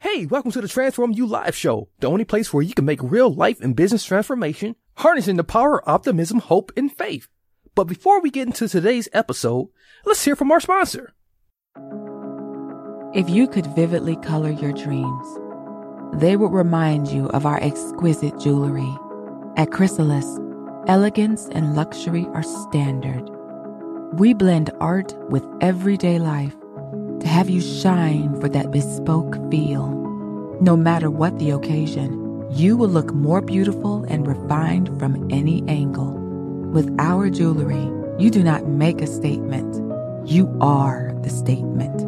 Hey, welcome to the Transform You Live Show, the only place where you can make real life and business transformation, harnessing the power of optimism, hope, and faith. But before we get into today's episode, let's hear from our sponsor. If you could vividly color your dreams, they would remind you of our exquisite jewelry. At Krisallis, elegance and luxury are standard. We blend art with everyday life to have you shine for that bespoke feel. No matter what the occasion, you will look more beautiful and refined from any angle. With our jewelry, you do not make a statement, you are the statement.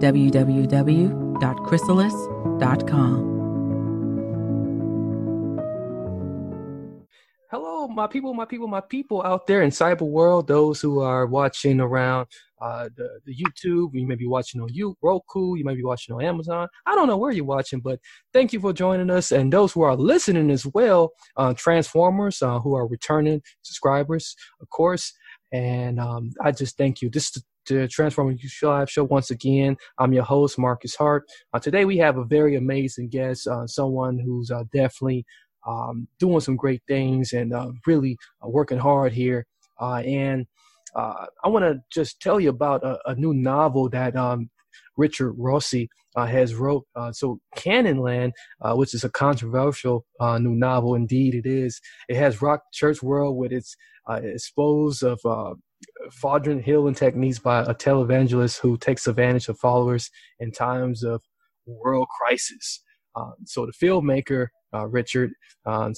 www.krisallis.com. Hello, my people, my people, my people out there in cyber world, those who are watching around uh, the, the YouTube, you may be watching on you, Roku, you might be watching on Amazon. I don't know where you're watching, but thank you for joining us. And those who are listening as well, uh, Transformers, uh, who are returning subscribers, of course. And um, I just thank you. This is the Transformers Live Show once again. I'm your host, Marcus Hart. Uh, today we have a very amazing guest, uh, someone who's definitely um, doing some great things and really working hard here. And uh, I want to just tell you about a, a new novel that um, Richard Rossi uh, has wrote. Uh, so Canaan Land, which is a controversial new novel, indeed it is. It has rocked church world with its expose of fraudulent healing techniques by a televangelist who takes advantage of followers in times of world crisis. so the filmmaker uh, Richard. Uh,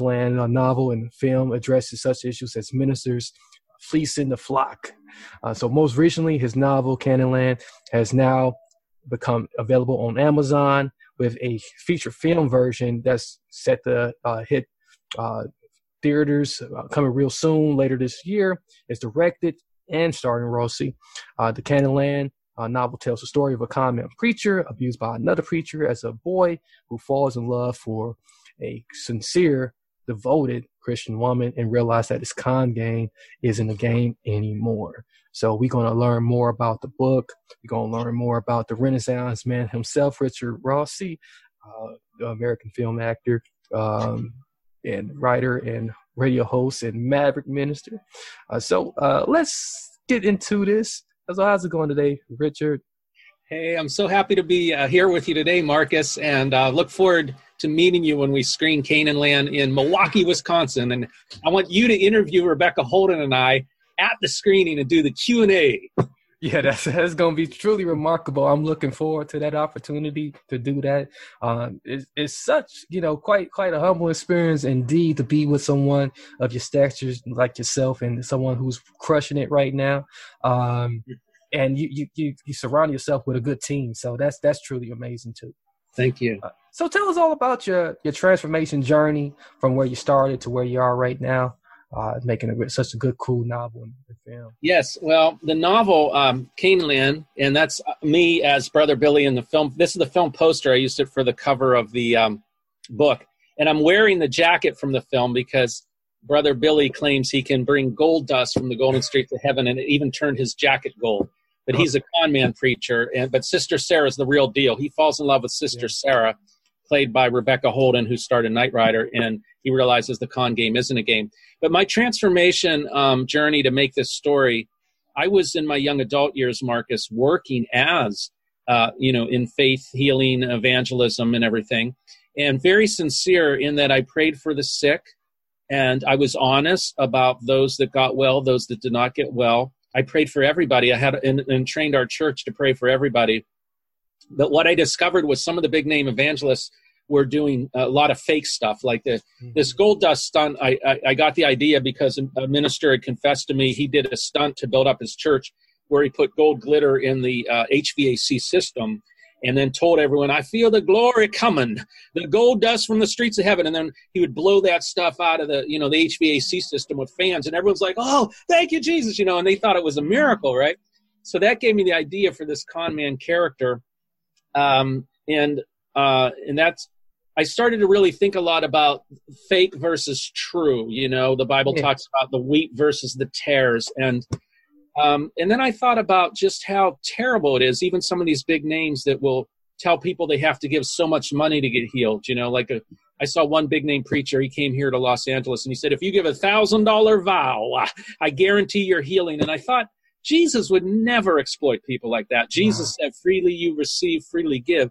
Land, a novel and film addresses such issues as ministers fleecing the flock. Uh, so most recently, his novel Canaan Land has now become available on Amazon with a feature film version that's set to uh, hit uh, theaters uh, coming real soon later this year. It's directed and starring Rossi. Uh, the Canaan Land uh, novel tells the story of a common preacher abused by another preacher as a boy who falls in love for a sincere, devoted Christian woman and realize that this con game isn't a game anymore. So we're going to learn more about the book. We're going to learn more about the Renaissance man himself, Richard Rossi, uh, the American film actor um, and writer and radio host and maverick minister. Uh, so uh, let's get into this. So how's it going today, Richard? Hey, I'm so happy to be uh, here with you today, Marcus, and uh, look forward to meeting you when we screen Canaan Land in Milwaukee, Wisconsin. And I want you to interview Rebecca Holden and I at the screening and do the Q and A. Yeah, that's that's going to be truly remarkable. I'm looking forward to that opportunity to do that. Um, it's, it's such you know quite quite a humble experience indeed to be with someone of your stature like yourself and someone who's crushing it right now. Um, and you, you you you surround yourself with a good team, so that's that's truly amazing too. Thank you. Uh, so tell us all about your your transformation journey from where you started to where you are right now, uh, making a, such a good, cool novel and film. Yes, well, the novel um, Canaan Land, and that's uh, me as Brother Billy in the film. This is the film poster. I used it for the cover of the um, book, and I'm wearing the jacket from the film because Brother Billy claims he can bring gold dust from the Golden Street to heaven, and it even turned his jacket gold. But he's a con man preacher, and but Sister Sarah's the real deal. He falls in love with Sister yeah. Sarah played by Rebecca Holden, who starred in Knight Rider, and he realizes the con game isn't a game. But my transformation um, journey to make this story, I was in my young adult years, Marcus, working as, uh, you know, in faith healing, evangelism, and everything, and very sincere in that I prayed for the sick, and I was honest about those that got well, those that did not get well. I prayed for everybody. I had and, and trained our church to pray for everybody. But what I discovered was some of the big name evangelists were doing a lot of fake stuff like the, mm-hmm. this gold dust stunt I, I, I, got the idea because a minister had confessed to me he did a stunt to build up his church where he put gold glitter in the uh, hvac system and then told everyone, I feel the glory coming, the gold dust from the streets of heaven. And then he would blow that stuff out of the, you know, the HVAC system with fans. And everyone's like, oh, thank you, Jesus, you know, and they thought it was a miracle, right? So that gave me the idea for this con man character. Um, and, uh, and that's, I started to really think a lot about fake versus true. You know, the Bible yeah. talks about the wheat versus the tares. And, um, and then I thought about just how terrible it is, even some of these big names that will tell people they have to give so much money to get healed. You know, like a, I saw one big name preacher, he came here to Los Angeles and he said, if you give a thousand dollar vow, I guarantee your healing. And I thought, Jesus would never exploit people like that. Jesus wow. said, freely you receive, freely give.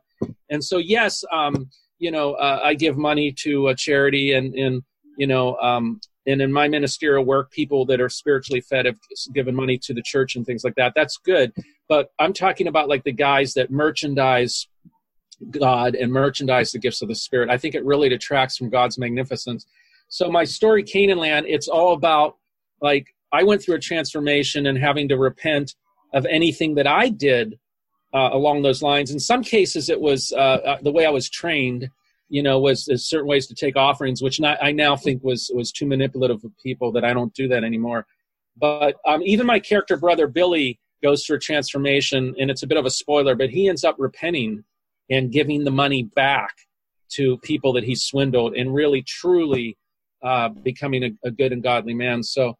And so, yes, um, you know, uh, I give money to a charity and, and, you know, um, and in my ministerial work, people that are spiritually fed have given money to the church and things like that. That's good. But I'm talking about like the guys that merchandise God and merchandise the gifts of the Spirit. I think it really detracts from God's magnificence. So my story, Canaan Land, it's all about like I went through a transformation and having to repent of anything that I did uh, along those lines. In some cases, it was uh, uh, the way I was trained you know, was, certain ways to take offerings, which not, I now think was was too manipulative of people that I don't do that anymore. But um, even my character brother Billy goes through a transformation, and it's a bit of a spoiler, but he ends up repenting and giving the money back to people that he swindled, and really truly uh, becoming a, a good and godly man. So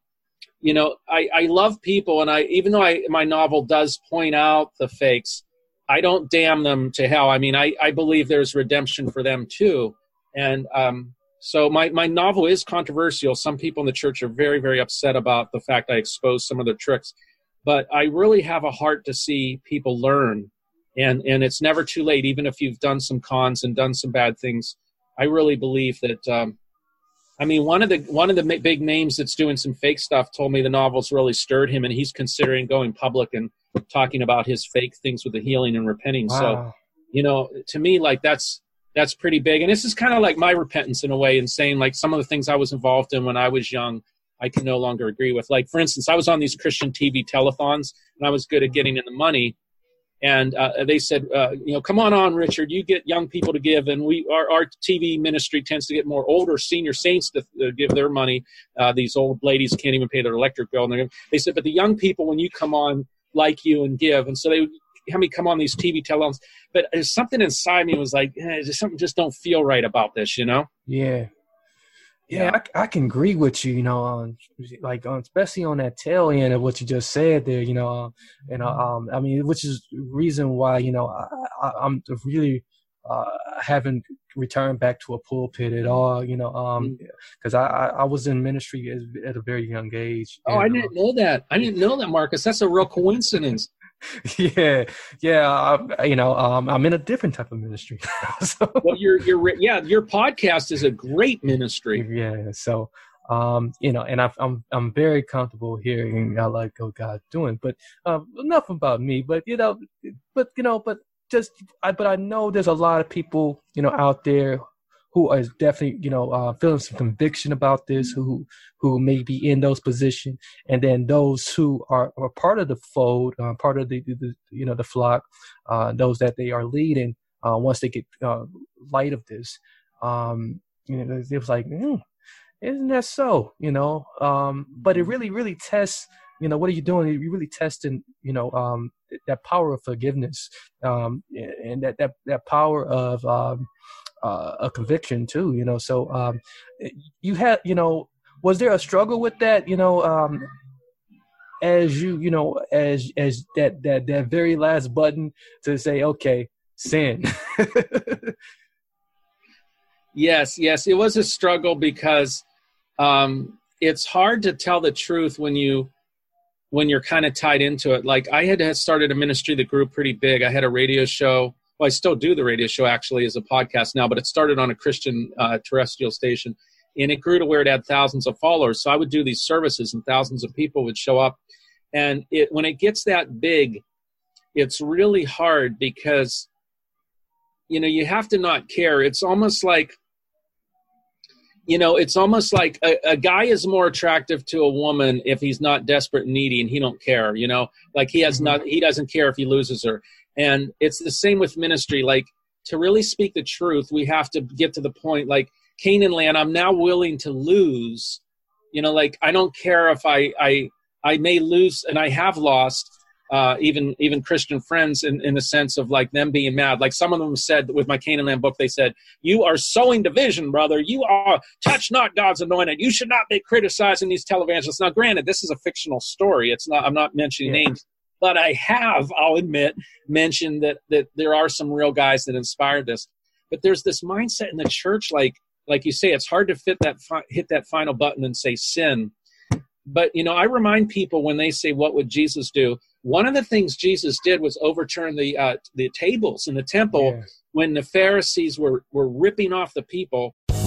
you know I, I love people and i even though I, my novel does point out the fakes I don't damn them to hell. I mean, I, I believe there's redemption for them too. And um, so my, my novel is controversial. Some people in the church are very, very upset about the fact I expose some of their tricks. But I really have a heart to see people learn. And, and it's never too late, even if you've done some cons and done some bad things. I really believe that. Um, I mean, one of the one of the big names that's doing some fake stuff told me the novel's really stirred him, and he's considering going public and talking about his fake things with the healing and repenting. Wow. So, you know, to me, like that's that's pretty big. And this is kind of like my repentance in a way, and saying like some of the things I was involved in when I was young, I can no longer agree with. Like for instance, I was on these Christian TV telethons, and I was good at getting in the money. And uh, they said, uh, you know, come on on, Richard. You get young people to give, and we our, our TV ministry tends to get more older senior saints to uh, give their money. Uh, these old ladies can't even pay their electric bill, and they said, but the young people, when you come on, like you and give. And so they would have me come on these TV telethons. But there's something inside me was like, eh, something just don't feel right about this, you know? Yeah. Yeah, I, I can agree with you, you know, on like on, especially on that tail end of what you just said there, you know, um, and uh, um, I mean, which is reason why you know I, I, am really uh, haven't returned back to a pulpit at all, you know, um, because mm. I, I was in ministry at a very young age. Oh, and, I didn't uh, know that. I didn't know that, Marcus. That's a real coincidence. yeah, yeah. I, you know, um, I'm in a different type of ministry. so. Well, your your yeah, your podcast is a great ministry. Yeah. So, um, you know, and I, I'm I'm very comfortable hearing I like what God's doing. But um, enough about me. But you know, but you know, but just I, but I know there's a lot of people you know out there who are definitely you know uh, feeling some conviction about this who who may be in those positions and then those who are, are part of the fold uh, part of the, the, you know the flock uh, those that they are leading uh, once they get uh, light of this um, you know it was like mm, isn't that so? You know um, but it really really tests you know what are you doing? You're really testing you know um, that power of forgiveness um, and that that that power of um, uh, a conviction too. You know, so um, you had you know was there a struggle with that? You know, um, as you you know as as that that that very last button to say okay sin. yes, yes, it was a struggle because um, it's hard to tell the truth when you when you're kind of tied into it. Like I had started a ministry that grew pretty big. I had a radio show. Well, I still do the radio show actually as a podcast now, but it started on a Christian uh, terrestrial station, and it grew to where it had thousands of followers. So I would do these services, and thousands of people would show up. And it, when it gets that big, it's really hard because you know you have to not care. It's almost like you know it's almost like a, a, guy is more attractive to a woman if he's not desperate and needy and he don't care you know like he has mm-hmm. not he doesn't care if he loses her And it's the same with ministry. Like to really speak the truth, we have to get to the point. Like Canaan land, I'm now willing to lose. You know, like I don't care if I I I may lose, and I have lost uh, even even Christian friends in, in the sense of like them being mad. Like some of them said with my Canaan Land book, they said, "You are sowing division, brother. You are touch not God's anointed. You should not be criticizing these televangelists." Now, granted, this is a fictional story. It's not. I'm not mentioning yeah. names, but I have, I'll admit, mentioned that that there are some real guys that inspired this. But there's this mindset in the church, like like you say, it's hard to fit that fi- hit that final button and say sin. But you know, I remind people when they say, "What would Jesus do?" One of the things Jesus did was overturn the uh, the tables in the temple yes. when the Pharisees were were ripping off the people.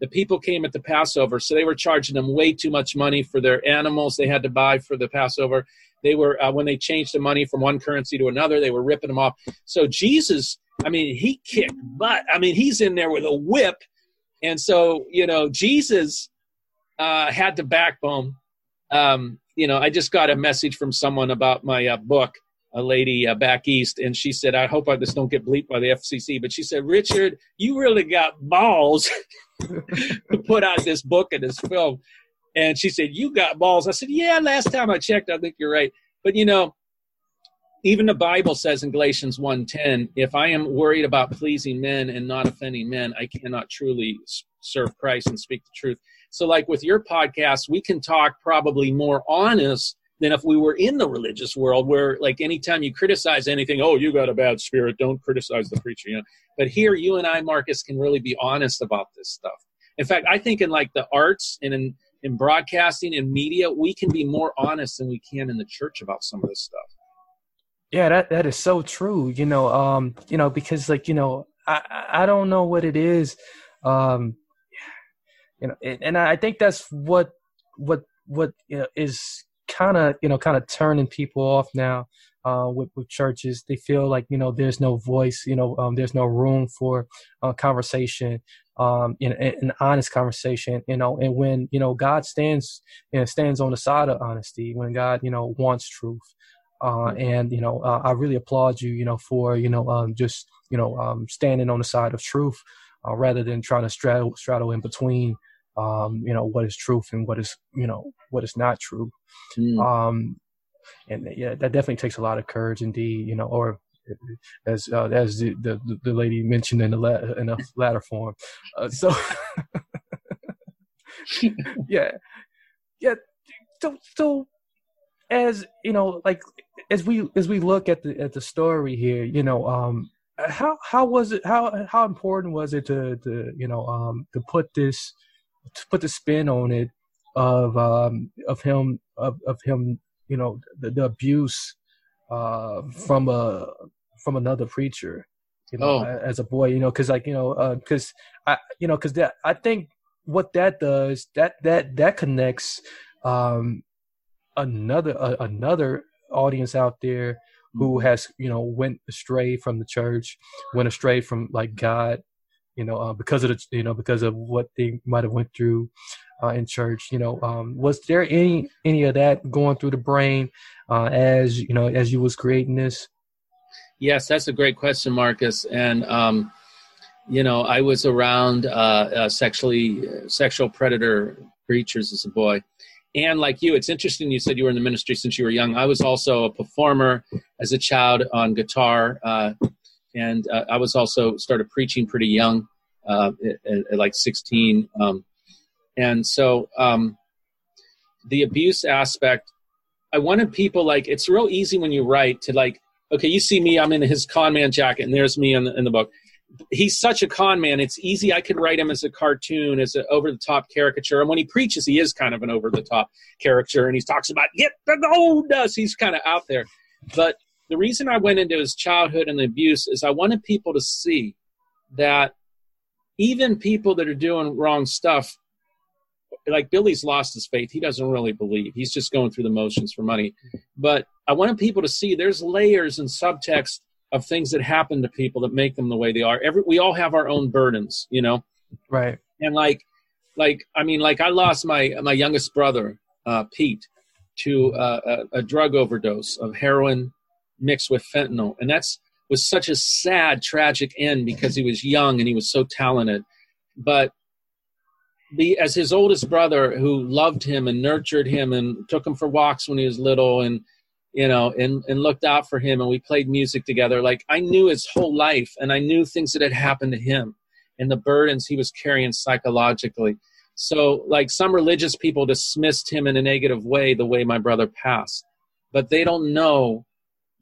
The people came at the Passover, so they were charging them way too much money for their animals they had to buy for the Passover they were uh, when they changed the money from one currency to another, they were ripping them off. So Jesus, I mean, he kicked butt. I mean, he's in there with a whip, and so you know, Jesus uh, had the backbone. Um, you know, I just got a message from someone about my uh, book, a lady uh, back east, and she said, "I hope I just don't get bleeped by the FCC." But she said, "Richard, you really got balls to put out this book and this film." And she said, You got balls. I said, Yeah, last time I checked, I think you're right. But you know, even the Bible says in Galatians 1:10, if I am worried about pleasing men and not offending men, I cannot truly serve Christ and speak the truth. So like with your podcast, we can talk probably more honest than if we were in the religious world where like anytime you criticize anything, oh, you got a bad spirit, don't criticize the preacher, you know. But here you and I, Marcus, can really be honest about this stuff. In fact, I think in like the arts and in in broadcasting and media, we can be more honest than we can in the church about some of this stuff. Yeah, that that is so true. You know, um, you know, because like you know, I I don't know what it is, um, you know, and I think that's what what what you know is kind of you know kind of turning people off now uh, with with churches. They feel like you know there's no voice, you know, um, there's no room for uh, conversation um, in, in, an honest conversation, you know, and when, you know, God stands, you know, stands on the side of honesty, when God, you know, wants truth. Uh, and, you know, uh, I really applaud you, you know, for, you know, um, just, you know, um, standing on the side of truth, uh, rather than trying to straddle, straddle in between, um, you know, what is truth and what is, you know, what is not true. Mm. Um, and yeah, that definitely takes a lot of courage indeed, you know, or as uh, as the, the, the lady mentioned in the la- in a latter form. Uh, so yeah, yeah. So so as you know, like as we as we look at the at the story here, you know, um, how how was it? How how important was it to to you know um to put this to put the spin on it of um of him of of him you know the, the abuse uh, from a from another preacher, you know, oh. as a boy, you know, because like you know, because uh, I, you know, because that I think what that does that that that connects um, another uh, another audience out there who mm-hmm. has you know went astray from the church, went astray from like God, you know, uh, because of the you know because of what they might have went through uh, in church. You know, um, was there any any of that going through the brain uh, as you know as you was creating this? Yes, that's a great question, Marcus. And um, you know, I was around uh, uh, sexually sexual predator preachers as a boy, and like you, it's interesting. You said you were in the ministry since you were young. I was also a performer as a child on guitar, uh, and uh, I was also started preaching pretty young, uh, at, at, like sixteen. Um, and so um, the abuse aspect, I wanted people like it's real easy when you write to like okay, you see me, I'm in his con man jacket, and there's me in the, in the book. He's such a con man. It's easy. I could write him as a cartoon, as an over the top caricature. And when he preaches, he is kind of an over the top caricature, and he talks about get the gold dust. He's kind of out there. But the reason I went into his childhood and the abuse is I wanted people to see that even people that are doing wrong stuff, like Billy's lost his faith. He doesn't really believe. He's just going through the motions for money. But I wanted people to see there's layers and subtext of things that happen to people that make them the way they are. Every we all have our own burdens, you know. Right. And like, like I mean, like I lost my my youngest brother, uh, Pete, to uh, a, a drug overdose of heroin mixed with fentanyl, and that's was such a sad, tragic end because he was young and he was so talented. But the as his oldest brother, who loved him and nurtured him and took him for walks when he was little, and you know, and and looked out for him, and we played music together. Like I knew his whole life, and I knew things that had happened to him, and the burdens he was carrying psychologically. So, like some religious people dismissed him in a negative way, the way my brother passed, but they don't know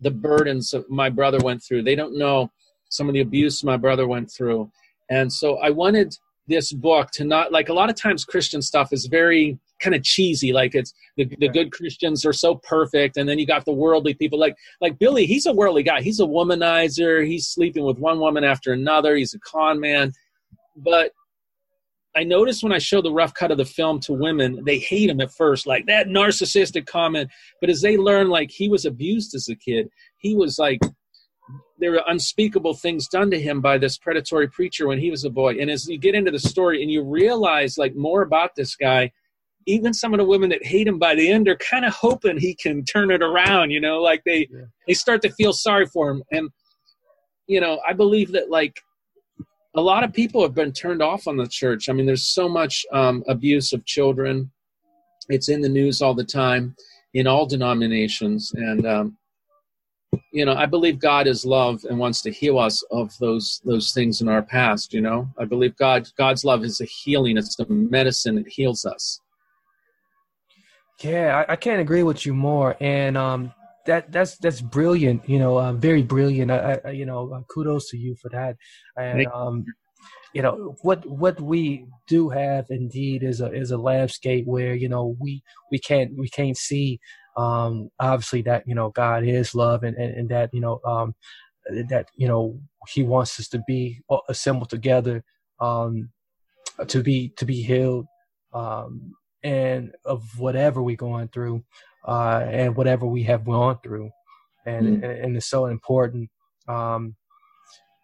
the burdens my brother went through. They don't know some of the abuse my brother went through. And so I wanted this book to not like a lot of times Christian stuff is very kind of cheesy like it's the, the good christians are so perfect and then you got the worldly people like like billy he's a worldly guy he's a womanizer he's sleeping with one woman after another he's a con man but I notice when I show the rough cut of the film to women, they hate him at first, like that narcissistic comment. But as they learn, like he was abused as a kid, he was like, there were unspeakable things done to him by this predatory preacher when he was a boy. And as you get into the story and you realize like more about this guy, even some of the women that hate him by the end are kind of hoping he can turn it around, you know, like they yeah. they start to feel sorry for him. And you know, I believe that like a lot of people have been turned off on the church. I mean, there's so much um, abuse of children. It's in the news all the time in all denominations. And, um, you know, I believe God is love and wants to heal us of those those things in our past. You know, I believe God God's love is a healing. It's the medicine that heals us. Yeah, I, I can't agree with you more. And um, that that's that's brilliant. You know, uh, very brilliant. I, I, you know, uh, kudos to you for that. And um, you know what what we do have indeed is a is a landscape where you know we we can't we can't see um obviously that you know God is love and and, and that you know um that you know he wants us to be assembled together um to be to be healed um and of whatever we're going through uh, and whatever we have gone through, and mm. and, and, it's so important. Um,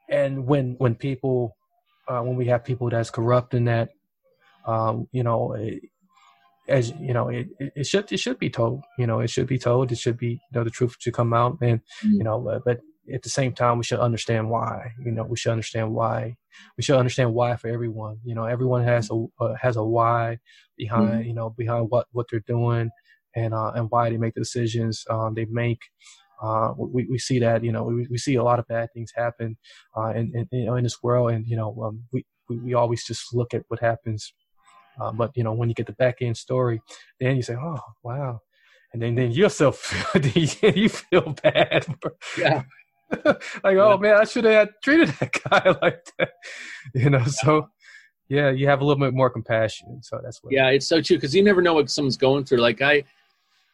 and when when people uh, when we have people that's corrupt in that, um, you know, it, as you know, it, it should it should be told. You know, it should be told. It should be you know the truth should come out, and mm. you know, but, but at the same time, we should understand why. You know, we should understand why. We should understand why for everyone. You know, everyone has a uh, has a why behind. mm You know, behind what what they're doing, and uh, and why they make the decisions um, they make. Uh, we, we see that you know we, we see a lot of bad things happen uh, in, in you know in this world, and you know um, we, we, we always just look at what happens, uh, but you know when you get the back end story, then you say, oh wow, and then then yourself you feel bad. Yeah. like oh man, I should have treated that guy like that, you know. So yeah, you have a little bit more compassion. So that's what. Yeah, it's so true because you never know what someone's going through. Like I,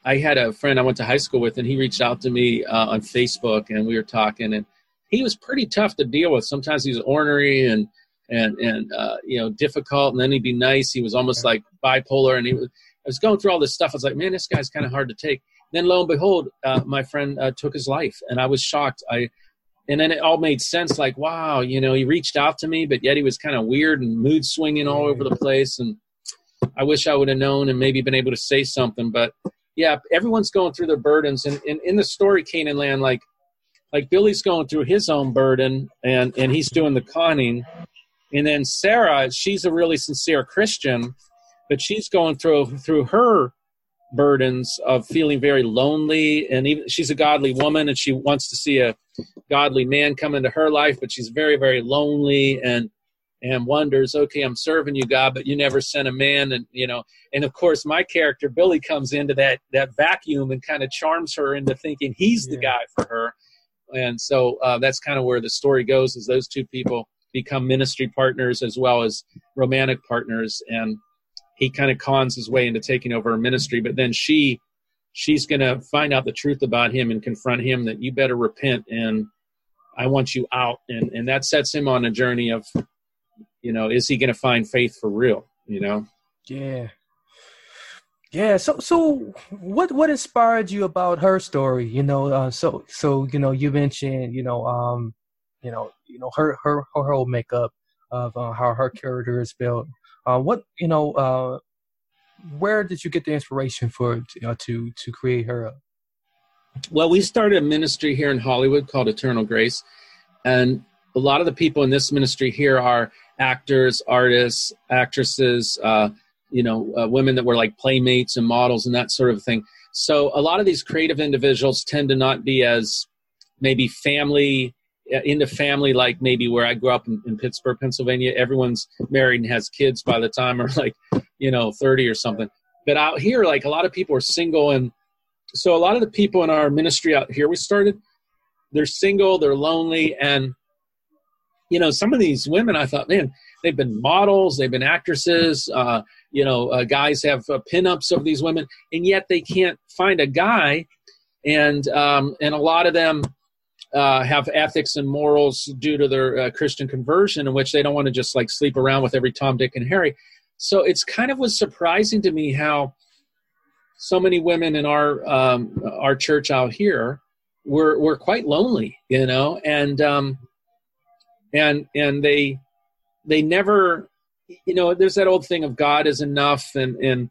I had a friend I went to high school with, and he reached out to me uh, on Facebook, and we were talking, and he was pretty tough to deal with. Sometimes he's ornery and and and uh, you know difficult, and then he'd be nice. He was almost like bipolar, and he was. I was going through all this stuff. I was like, man, this guy's kind of hard to take. Then lo and behold, uh, my friend uh, took his life, and I was shocked. I and then it all made sense. Like, wow, you know, he reached out to me, but yet he was kind of weird and mood swinging all over the place, and I wish I would have known and maybe been able to say something. But yeah, everyone's going through their burdens, and, and in the story Canaan Land, like like Billy's going through his own burden, and and he's doing the conning, and then Sarah, she's a really sincere Christian, but she's going through through her burdens of feeling very lonely, and even she's a godly woman, and she wants to see a godly man come into her life, but she's very very lonely and and wonders, okay, I'm serving you, God, but you never sent a man, and you know, and of course, my character Billy comes into that that vacuum and kind of charms her into thinking he's the guy for her, and so uh, that's kind of where the story goes. Is those two people become ministry partners as well as romantic partners, and he kind of cons his way into taking over her ministry, but then she she's going to find out the truth about him and confront him that you better repent and I want you out. And, and that sets him on a journey of, you know, is he going to find faith for real? You know? Yeah. Yeah. So, so what, what inspired you about her story? You know, uh, so, so, you know, you mentioned, you know, um, you know, you know, her, her, her whole makeup of uh, how her character is built. Uh, what, you know, uh, where did you get the inspiration for, you know, to, to create her? Well, we started a ministry here in Hollywood called Eternal Grace. And a lot of the people in this ministry here are actors, artists, actresses, uh, you know, uh, women that were like playmates and models and that sort of thing. So a lot of these creative individuals tend to not be as maybe family uh, into family like maybe where I grew up in, in Pittsburgh, Pennsylvania. Everyone's married and has kids by the time or like, you know, 30 or something. But out here, like a lot of people are single and so a lot of the people in our ministry out here we started, they're single, they're lonely, and you know, some of these women, I thought, man, they've been models, they've been actresses. Uh, you know, uh, guys have uh, pinups of these women, and yet they can't find a guy. And um, and a lot of them uh, have ethics and morals due to their uh, Christian conversion, in which they don't want to just like sleep around with every Tom, Dick, and Harry. So it's kind of was surprising to me how so many women in our um, our church out here were were quite lonely, you know, and um, and and they they never you know there's that old thing of god is enough and and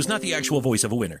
was not the actual voice of a winner.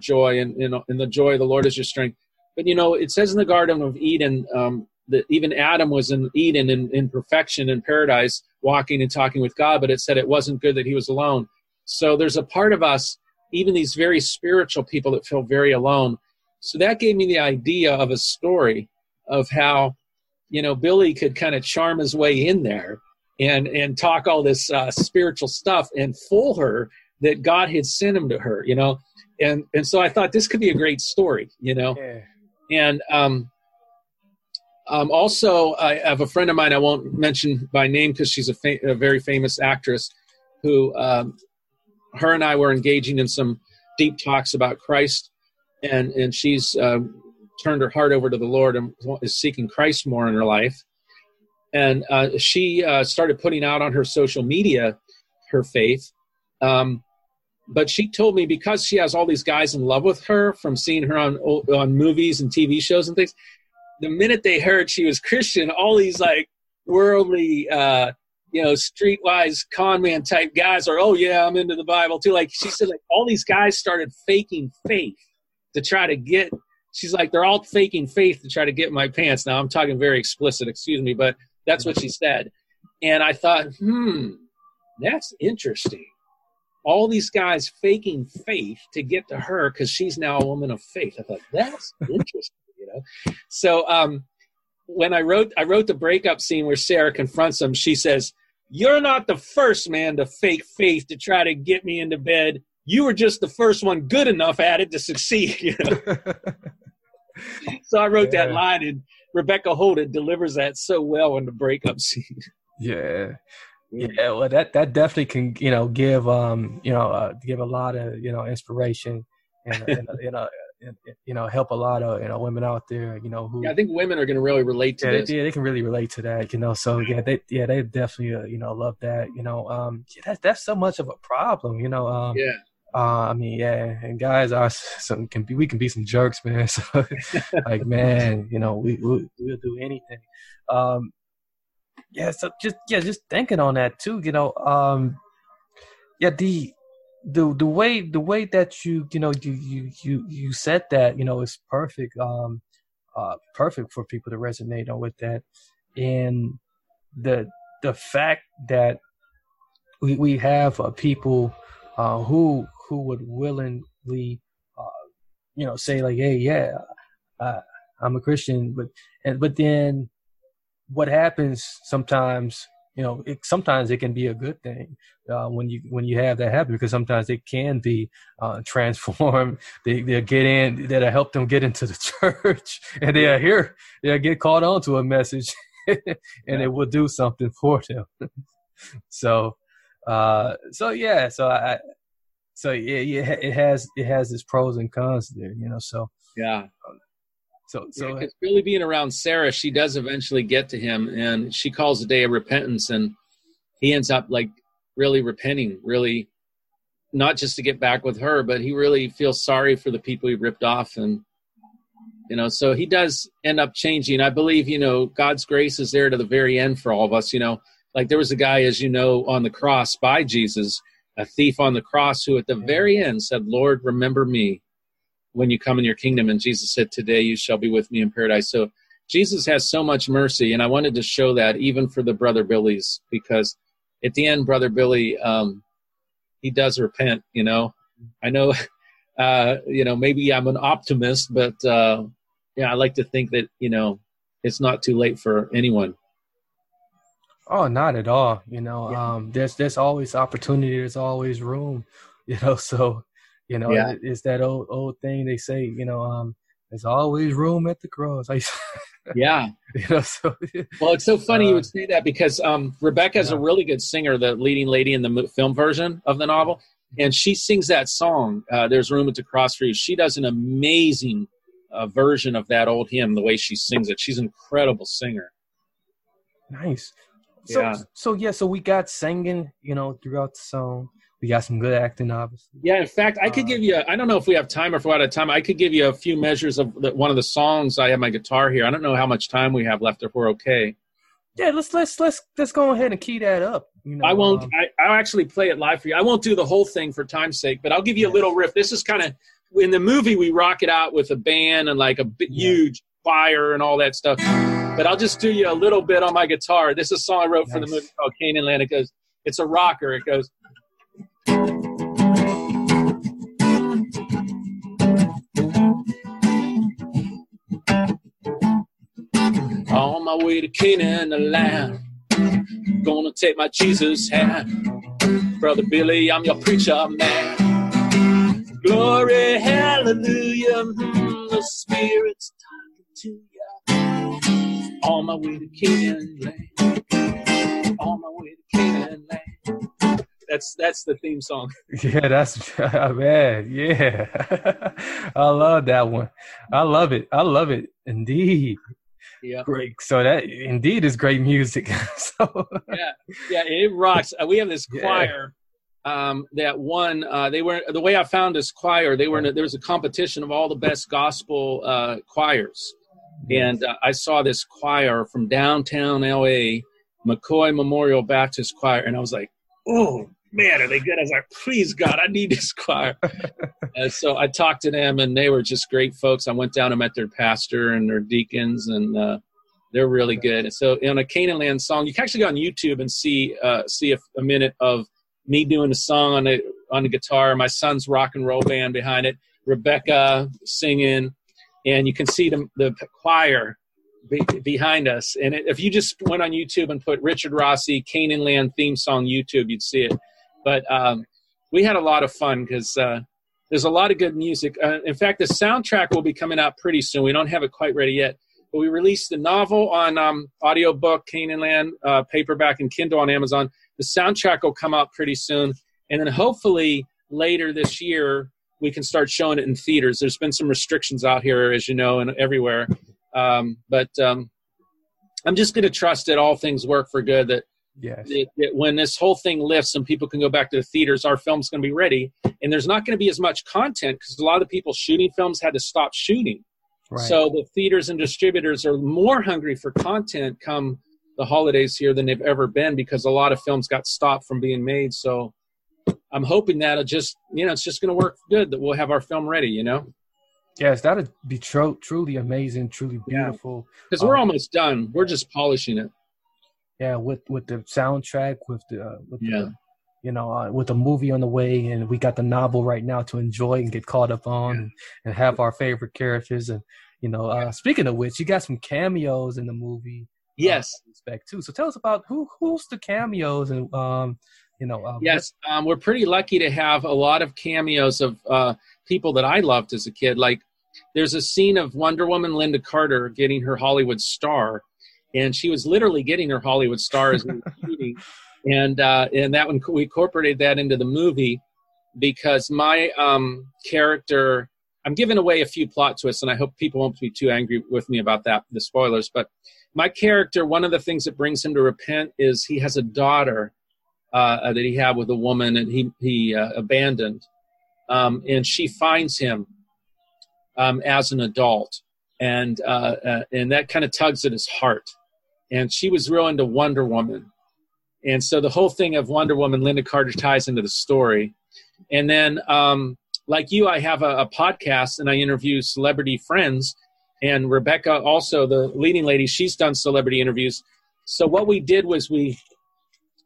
Joy and, and, and the joy of the Lord is your strength. But you know, it says in the Garden of Eden um, that even Adam was in Eden in, in perfection in paradise, walking and talking with God, but it said it wasn't good that he was alone. So there's a part of us, even these very spiritual people, that feel very alone. So that gave me the idea of a story of how, you know, Billy could kind of charm his way in there and and talk all this uh, spiritual stuff and fool her that God had sent him to her, you know and and so I thought this could be a great story, you know. Yeah. And um, um, also, I have a friend of mine I won't mention by name because she's a, fa- a, very famous actress who um, her and I were engaging in some deep talks about Christ, and and she's uh, turned her heart over to the Lord and is seeking Christ more in her life. And uh, she uh, started putting out on her social media her faith. Um, but she told me because she has all these guys in love with her from seeing her on on movies and TV shows and things. The minute they heard she was Christian, all these like worldly, uh, you know, streetwise con man type guys are, oh yeah, I'm into the Bible too. Like she said, like all these guys started faking faith to try to get. She's like, they're all faking faith to try to get my pants. Now I'm talking very explicit, excuse me, but that's what she said. And I thought, hmm, that's interesting all these guys faking faith to get to her because she's now a woman of faith. I thought that's interesting, you know. So um, when I wrote, I wrote the breakup scene where Sarah confronts him. She says, "You're not the first man to fake faith to try to get me into bed. You were just the first one good enough at it to succeed." You know. so I wrote yeah. that line, and Rebecca Holden delivers that so well in the breakup scene. Yeah, yeah, well, that that definitely can you know give um you know uh, give a lot of you know inspiration and, and you know and, you know help a lot of you know women out there you know who yeah, I think women are going to really relate to yeah, this. They, yeah, they can really relate to that. You know, so yeah, they yeah they definitely uh, you know love that. You know, um, yeah, that's that's so much of a problem. You know, um, yeah. Uh, I mean, yeah, and guys are some can be we can be some jerks, man. So, like, man, you know, we we'll, we'll do anything. Um, yeah, so just yeah, just thinking on that too. You know, um, yeah, the the the way the way that you you know you you you you said that you know is perfect. Um, uh, perfect for people to resonate on with that, and the the fact that we we have uh, people uh, who who would willingly, uh, you know, say like, "Hey, yeah, uh, I'm a Christian," but and but then what happens sometimes, you know, it, sometimes it can be a good thing uh, when you when you have that happen because sometimes it can be uh, transformed. They they get in that help them get into the church, and they are here. They get caught on to a message, and yeah. it will do something for them. so, uh, so yeah, so I so yeah, yeah, it has it has its pros and cons there, you know. So yeah. So so yeah, really being around Sarah, she does eventually get to him, and she calls a day of repentance, and he ends up like really repenting, really not just to get back with her, but he really feels sorry for the people he ripped off, and you know, so he does end up changing. I believe you know God's grace is there to the very end for all of us. You know, like there was a guy, as you know, on the cross by Jesus a thief on the cross who at the very end said, Lord, remember me when you come in your kingdom. And Jesus said, Today you shall be with me in paradise. So Jesus has so much mercy. And I wanted to show that even for the Brother Billy's, because at the end, Brother Billy, um, he does repent, you know. I know, uh, you know, maybe I'm an optimist, but uh, yeah, I like to think that, you know, it's not too late for anyone. Oh, not at all. You know, yeah. um, there's there's always opportunity. There's always room. You know, so you know, yeah. it's that old old thing they say. You know, um, there's always room at the cross. yeah. you know, so, well, it's so funny uh, you would say that because um, Rebecca is yeah. a really good singer, the leading lady in the film version of the novel, and she sings that song. Uh, there's room at the cross for you. She does an amazing uh, version of that old hymn. The way she sings it, she's an incredible singer. Nice. So, yeah. so yeah, so we got singing, you know, throughout the song. We got some good acting, obviously. Yeah, in fact, I could uh, give you. I don't know if we have time or if we're out of time. I could give you a few measures of the, one of the songs. I have my guitar here. I don't know how much time we have left. If we're okay. Yeah, let's let's let's let's go ahead and key that up. You know, I won't. Um, I, I'll actually play it live for you. I won't do the whole thing for time's sake, but I'll give you a little riff. This is kind of in the movie we rock it out with a band and like a yeah. huge fire and all that stuff but I'll just do you a little bit on my guitar. This is a song I wrote nice. for the movie called Canaan Land. It goes, it's a rocker. It goes. On my way to Canaan the land, gonna take my Jesus hand. Brother Billy, I'm your preacher man. Glory, hallelujah, mm, the Spirit's talking to you on my way to Canaan land. On my way to Canaan land. That's that's the theme song. Yeah, that's man. Yeah, I love that one. I love it. I love it indeed. Yeah, great. So that indeed is great music. so yeah, yeah, it rocks. We have this choir. Yeah um, that won. Uh, they were the way I found this choir. They were in a, there was a competition of all the best gospel uh, choirs, and uh, I saw this choir from downtown LA, McCoy Memorial Baptist Choir, and I was like, oh man, are they good? I was like, please God, I need this choir. and so I talked to them, and they were just great folks. I went down and met their pastor and their deacons, and uh, they're really good. And so on a Canaan Land song, you can actually go on YouTube and see uh, see a, a minute of me doing a song on the on the guitar. My son's rock and roll band behind it. Rebecca singing and you can see the, the choir be, behind us. And it, if you just went on YouTube and put Richard Rossi Canaan Land theme song YouTube, you'd see it. But um, we had a lot of fun because uh, there's a lot of good music. Uh, in fact, the soundtrack will be coming out pretty soon. We don't have it quite ready yet. But we released the novel on um, audiobook, Canaan Land, uh, paperback, and Kindle on Amazon. The soundtrack will come out pretty soon. And then hopefully later this year, we can start showing it in theaters. There's been some restrictions out here, as you know, and everywhere. Um, but um, I'm just going to trust that all things work for good. That Yes. that, that when this whole thing lifts and people can go back to the theaters, our film's going to be ready. And there's not going to be as much content because a lot of the people shooting films had to stop shooting. Right. So the theaters and distributors are more hungry for content come the holidays here than they've ever been because a lot of films got stopped from being made. So I'm hoping that'll just, you know, it's just going to work good that we'll have our film ready, you know? Yes, that'd be tro- truly amazing, truly beautiful. Because we're Um, almost done. We're just polishing it. Yeah, with with the soundtrack, with the uh, with Yeah. the, you know, uh, with the movie on the way, and we got the novel right now to enjoy and get caught up on, and, and have our favorite characters. And you know, uh, speaking of which, you got some cameos in the movie. Yes. uh, respect too. So tell us about who who's the cameos and um, you know, uh, Yes, um, we're pretty lucky to have a lot of cameos of uh, people that I loved as a kid. Like, there's a scene of Wonder Woman Lynda Carter getting her Hollywood star, and she was literally getting her Hollywood star as we shooting, and uh, and that one we incorporated that into the movie because my um, character. I'm giving away a few plot twists, and I hope people won't be too angry with me about that, the spoilers. But my character, one of the things that brings him to repent is he has a daughter uh, that he had with a woman and he he uh, abandoned, um, and she finds him um, as an adult, and uh, uh, and that kind of tugs at his heart. And she was real into Wonder Woman, and so the whole thing of Wonder Woman, Lynda Carter ties into the story, and then um, like you, I have a, a podcast and I interview celebrity friends, and Rebecca also the leading lady, she's done celebrity interviews. So what we did was we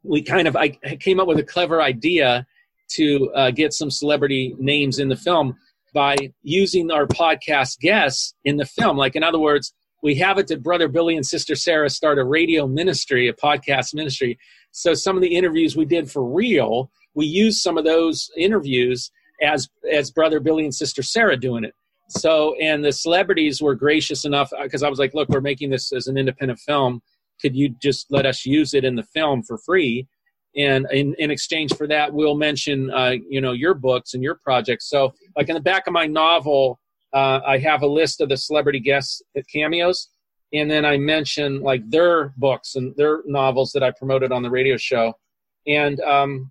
we kind of I came up with a clever idea to uh, get some celebrity names in the film by using our podcast guests in the film. Like in other words, we have it that brother Billy and sister Sarah start a radio ministry, a podcast ministry. So some of the interviews we did for real, we used some of those interviews as as brother Billy and sister Sarah doing it. So and the celebrities were gracious enough because I was like, look, we're making this as an independent film could you just let us use it in the film for free and in, in exchange for that we'll mention uh, you know your books and your projects so like in the back of my novel uh, i have a list of the celebrity guests at cameos and then i mention like their books and their novels that i promoted on the radio show and um,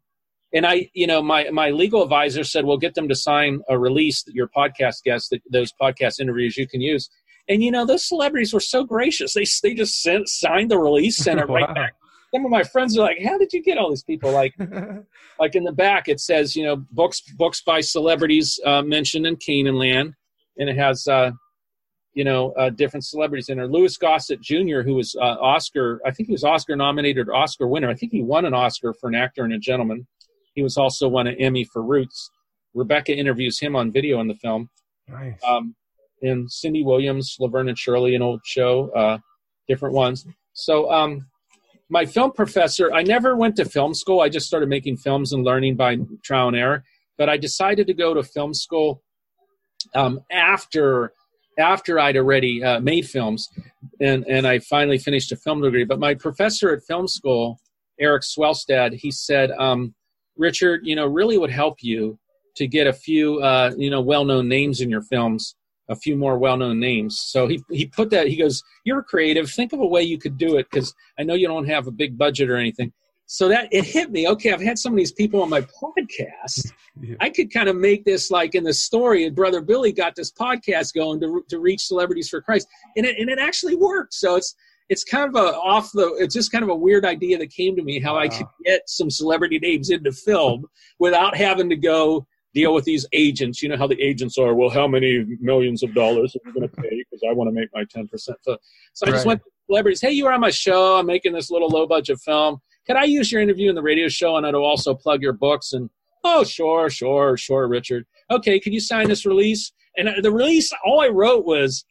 and i you know my my legal advisor said well get them to sign a release that your podcast guests that those podcast interviews you can use and you know, those celebrities were so gracious. They they just sent signed the release, sent it right Wow. back. Some of my friends are like, "How did you get all these people?" Like, like in the back it says, you know, books books by celebrities uh, mentioned in Canaan Land, and it has, uh, you know, uh, different celebrities in there. Louis Gossett Jr., who was uh, Oscar, I think he was Oscar nominated Oscar winner. I think he won an Oscar for an actor and a gentleman. He was also won an Emmy for Roots. Rebecca interviews him on video in the film nice. um, and Cindy Williams, Laverne and Shirley, an old show, uh, different ones. So, um, my film professor, I never went to film school. I just started making films and learning by trial and error. But I decided to go to film school um, after after I'd already uh, made films, and and I finally finished a film degree. But my professor at film school, Eric Swelstad, he said, um, Richard, you know, really would help you to get a few, uh, you know, well-known names in your films, a few more well-known names. So he he put that. He goes, "You're creative. Think of a way you could do it because I know you don't have a big budget or anything." So that it hit me. Okay, I've had some of these people on my podcast. I could kind of make this like in the story. And brother Billy got this podcast going to to reach celebrities for Christ, and it and it actually worked. So it's it's kind of a off the. It's just kind of a weird idea that came to me how I could get some celebrity names into film without having to go deal with these agents. You know how the agents are. Well, how many millions of dollars are you going to pay? Because I want to make my ten percent. So, so I just went to celebrities. Hey, you were on my show. I'm making this little low budget film. Could I use your interview in the radio show and I'd also plug your books? And oh, sure, sure, sure, Richard. Okay, can you sign this release? And uh, the release, all I wrote was,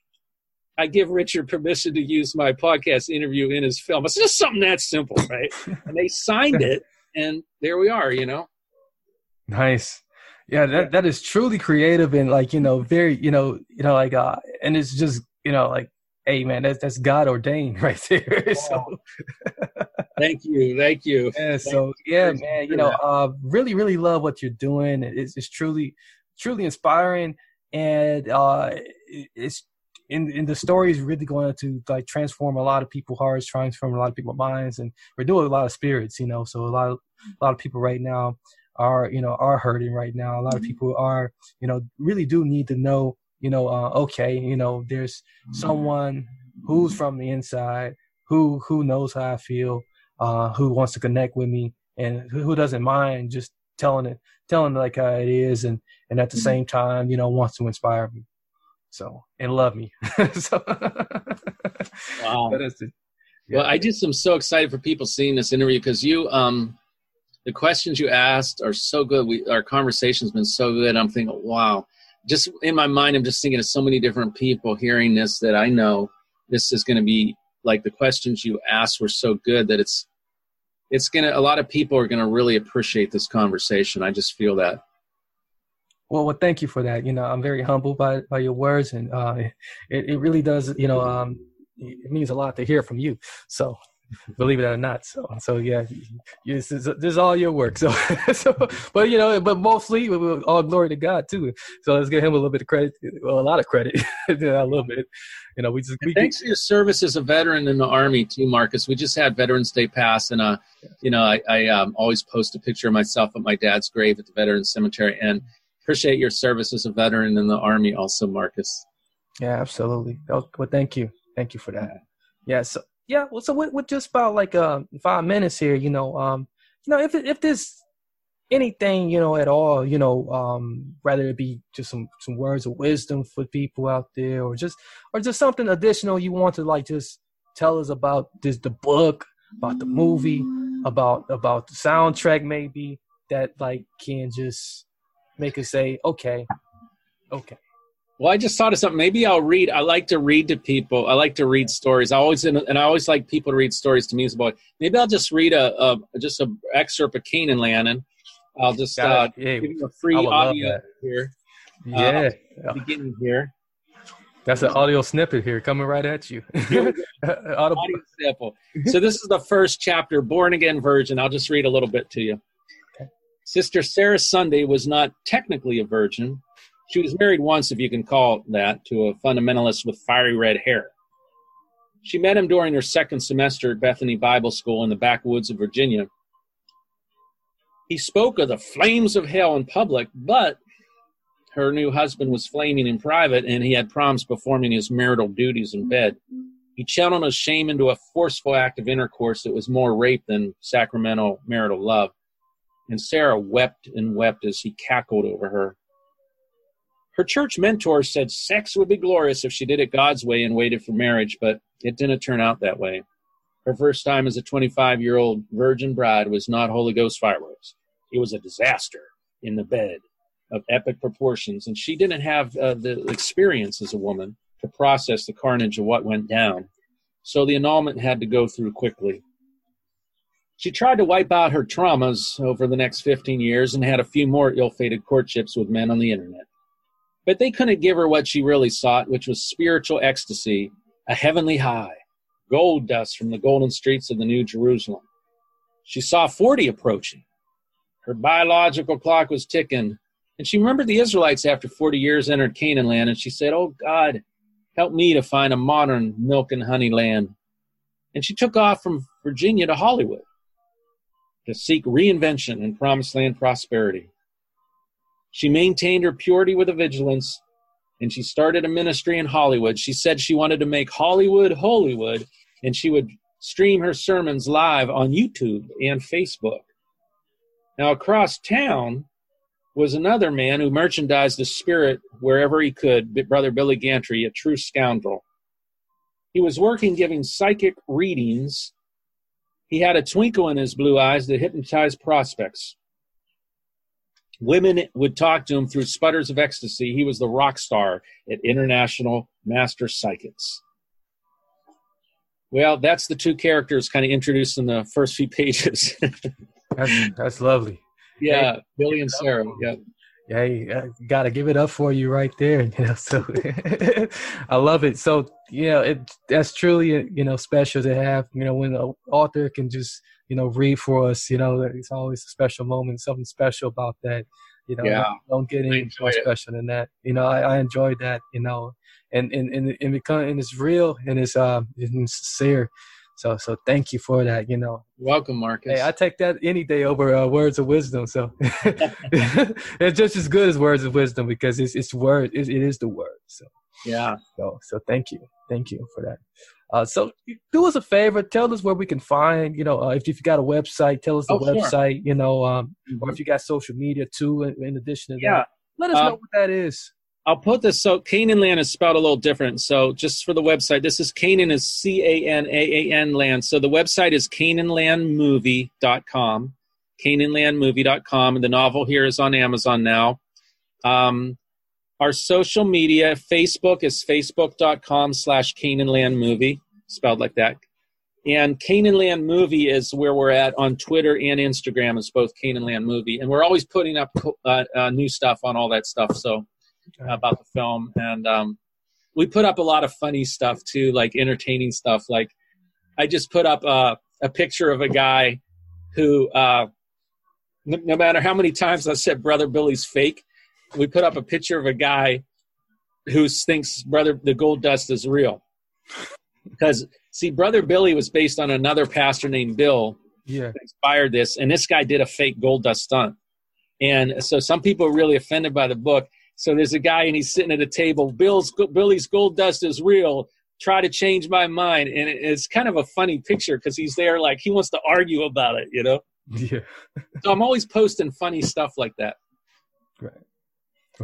I give Richard permission to use my podcast interview in his film. It's just something that simple, right? and they signed it, and there we are. You know. Nice. Yeah, that that is truly creative and like, you know, very, you know, you know, like uh and it's just, you know, like, hey man, that's that's God ordained right there. so Thank you, thank you. yeah, so yeah, man, you know, uh really, really love what you're doing. It's it's truly truly inspiring and uh it's in in the story is really going to like transform a lot of people's hearts, transform a lot of people's minds, and we're doing a lot of spirits, you know. So a lot of a lot of people right now are you know are hurting right now. A lot of Mm-hmm. people are you know really do need to know you know uh, okay you know there's someone who's from the inside who who knows how I feel, uh, who wants to connect with me, and who, who doesn't mind just telling it telling it like how it is, and and at the Mm-hmm. same time you know wants to inspire me. So and love me. so Wow. that is it. Well, I just am so excited for people seeing this interview because you, um, the questions you asked are so good. We, our conversation's been so good. I'm thinking, wow. Just in my mind, I'm just thinking of so many different people hearing this that I know this is going to be like the questions you asked were so good that it's, it's to, a lot of people are to really appreciate this conversation. I just feel that. Well, well, thank you for that. You know, I'm very humbled by by your words, and uh, it it really does. You know, um, it means a lot to hear from you. So, believe it or not. So, so yeah, this is this is all your work. So, so, but you know, but mostly all glory to God too. So let's give him a little bit of credit, well, a lot of credit, a little bit. You know, we just we Thanks for your service as a veteran in the Army too, Marcus. We just had Veterans Day pass, and uh, you know, I, I um, always post a picture of myself at my dad's grave at the Veterans Cemetery, and appreciate your service as a veteran in the Army, also, Marcus. Yeah, absolutely. Oh, Well, thank you, thank you for that. Yeah. So yeah. Well, so with, with just about like uh, five minutes here, you know, um, you know, if if there's anything, you know, at all, you know, um, whether it be just some some words of wisdom for people out there, or just or just something additional you want to like just tell us about this the book, about the movie, about about the soundtrack, maybe that like can just make us say, okay, okay. Well, I just thought of something. Maybe I'll read. I like to read to people. I like to read stories. I always and I always like people to read stories to me as a boy. Maybe I'll just read a, a just an excerpt of Canaan Land, and I'll just uh. Yeah, give you a free audio here. Yeah. Uh, beginning here. That's an audio snippet here coming right at you. Audio sample. So this is the first chapter, Born Again Virgin. I'll just read a little bit to you. Sister Sarah Sunday was not technically a virgin. She was married once, if you can call that, to a fundamentalist with fiery red hair. She met him during her second semester at Bethany Bible School in the backwoods of Virginia. He spoke of the flames of hell in public, but her new husband was flaming in private and he had problems performing his marital duties in bed. He channeled his shame into a forceful act of intercourse that was more rape than sacramental marital love. And Sarah wept and wept as he cackled over her. Her church mentor said sex would be glorious if she did it God's way and waited for marriage, but it didn't turn out that way. Her first time as a 25 year old virgin bride was not Holy Ghost fireworks. It was a disaster in the bed of epic proportions, and she didn't have uh, the experience as a woman to process the carnage of what went down. So the annulment had to go through quickly. She tried to wipe out her traumas over the next 15 years and had a few more ill fated courtships with men on the internet. But they couldn't give her what she really sought, which was spiritual ecstasy, a heavenly high, gold dust from the golden streets of the New Jerusalem. She saw 40 approaching. Her biological clock was ticking, and she remembered the Israelites after 40 years entered Canaan land, and she said, Oh God, help me to find a modern milk and honey land. And she took off from Virginia to Hollywood to seek reinvention and promised land prosperity. She maintained her purity with a vigilance, and she started a ministry in Hollywood. She said she wanted to make Hollywood Hollywood, and she would stream her sermons live on YouTube and Facebook. Now, across town was another man who merchandised the spirit wherever he could, Brother Billy Gantry, a true scoundrel. He was working giving psychic readings. He had a twinkle in his blue eyes that hypnotized prospects. Women would talk to him through sputters of ecstasy. He was the rock star at International Master Psychics. Well, that's the two characters kind of introduced in the first few pages. That's, that's lovely. yeah, Hey, Billy and Sarah. Yeah. Hey, I gotta give it up for you right there. You know, so I love it. So you know, it that's truly you know special to have. You know, when an author can just you know, read for us. You know, it's always a special moment, something special about that. You know, Yeah. don't get any more it. special than that. You know, I, I enjoyed that. You know, and and and, and, become, and it's real and it's um it's sincere. So so thank you for that. You know, Welcome, Marcus. Hey, I take that any day over uh, words of wisdom. So it's just as good as words of wisdom because it's it's word. It, it is the word. So yeah. so so thank you, thank you for that. Uh, so do us a favor, tell us where we can find. You know, uh, if, if you got a website, tell us the Oh, sure. website. You know, um, or if you got social media too. In, in addition to Yeah. that, let us Uh, know what that is. I'll put this so Canaan land is spelled a little different. So just for the website, this is Canaan is C A N A A N land. So the website is canaanlandmovie.com. Canaanlandmovie.com. And the novel here is on Amazon now. Um, our social media, Facebook is facebook.com slash Canaanlandmovie, spelled like that. And Canaan Land Movie is where we're at on Twitter and Instagram. It's both Canaan Land Movie, and we're always putting up uh, uh, new stuff on all that stuff. So about the film, and um, we put up a lot of funny stuff too, like entertaining stuff. Like I just put up uh, a picture of a guy who, uh, no, no matter how many times I said Brother Billy's fake, we put up a picture of a guy who thinks Brother the Gold Dust is real because see brother billy was based on another pastor named bill Yeah. inspired this and this guy did a fake gold dust stunt. And so some people are really offended by the book. So there's a guy and he's sitting at a table bill's billy's gold dust is real. Try to change my mind. And it's kind of a funny picture because he's there like he wants to argue about it you know? Yeah. so i'm always posting funny stuff like that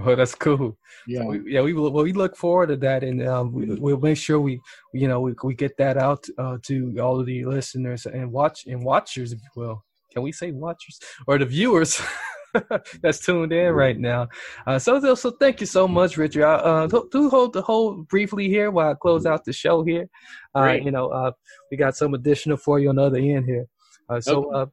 Oh, that's cool. Yeah. So we, yeah. We well, we look forward to that, and um, we, we'll make sure we, you know, we, we get that out uh, to all of the listeners and watch and watchers, if you will. Can we say watchers or the viewers that's tuned in right now? Uh, so, so, so thank you so much, Richard. I, uh, do, do hold the hold briefly here while I close out the show here. Uh, you know, uh, we got some additional for you on the other end here. Uh, so, uh,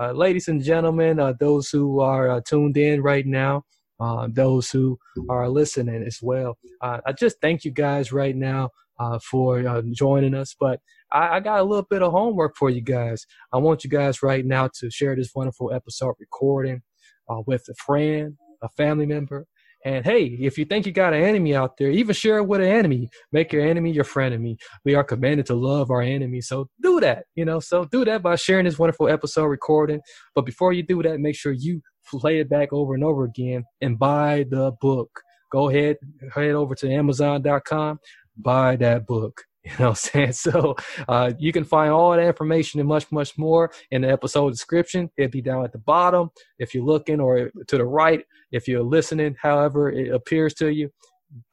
uh, ladies and gentlemen, uh, those who are uh, tuned in right now, uh, those who are listening as well. Uh, I just thank you guys right now uh, for uh, joining us. But I, I got a little bit of homework for you guys. I want you guys right now to share this wonderful episode recording uh, with a friend, a family member. And hey, if you think you got an enemy out there, even share it with an enemy. Make your enemy your frenemy. We are commanded to love our enemy. So do that, you know. So do that by sharing this wonderful episode recording. But before you do that, make sure you play it back over and over again and buy the book. Go ahead, head over to Amazon.com, buy that book. You know what I'm saying? So uh, you can find all that information and much, much more in the episode description. It'll be down at the bottom if you're looking, or to the right if you're listening. However, it appears to you.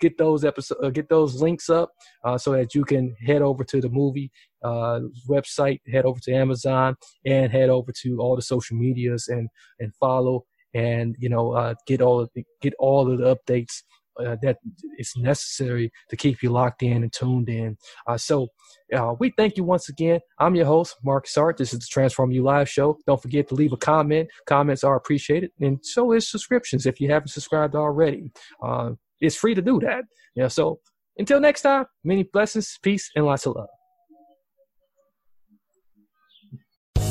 Get those episode, uh, get those links up uh, so that you can head over to the movie uh, website, head over to Amazon, and head over to all the social medias and and follow and you know uh, get all of the, get all of the updates uh, that is necessary to keep you locked in and tuned in. Uh, so uh, we thank you once again. I'm your host, Marcus Hart. This is the Transform You Live show. Don't forget to leave a comment. Comments are appreciated, and so is subscriptions if you haven't subscribed already. Uh, it's free to do that. Yeah. So until next time, many blessings, peace, and lots of love.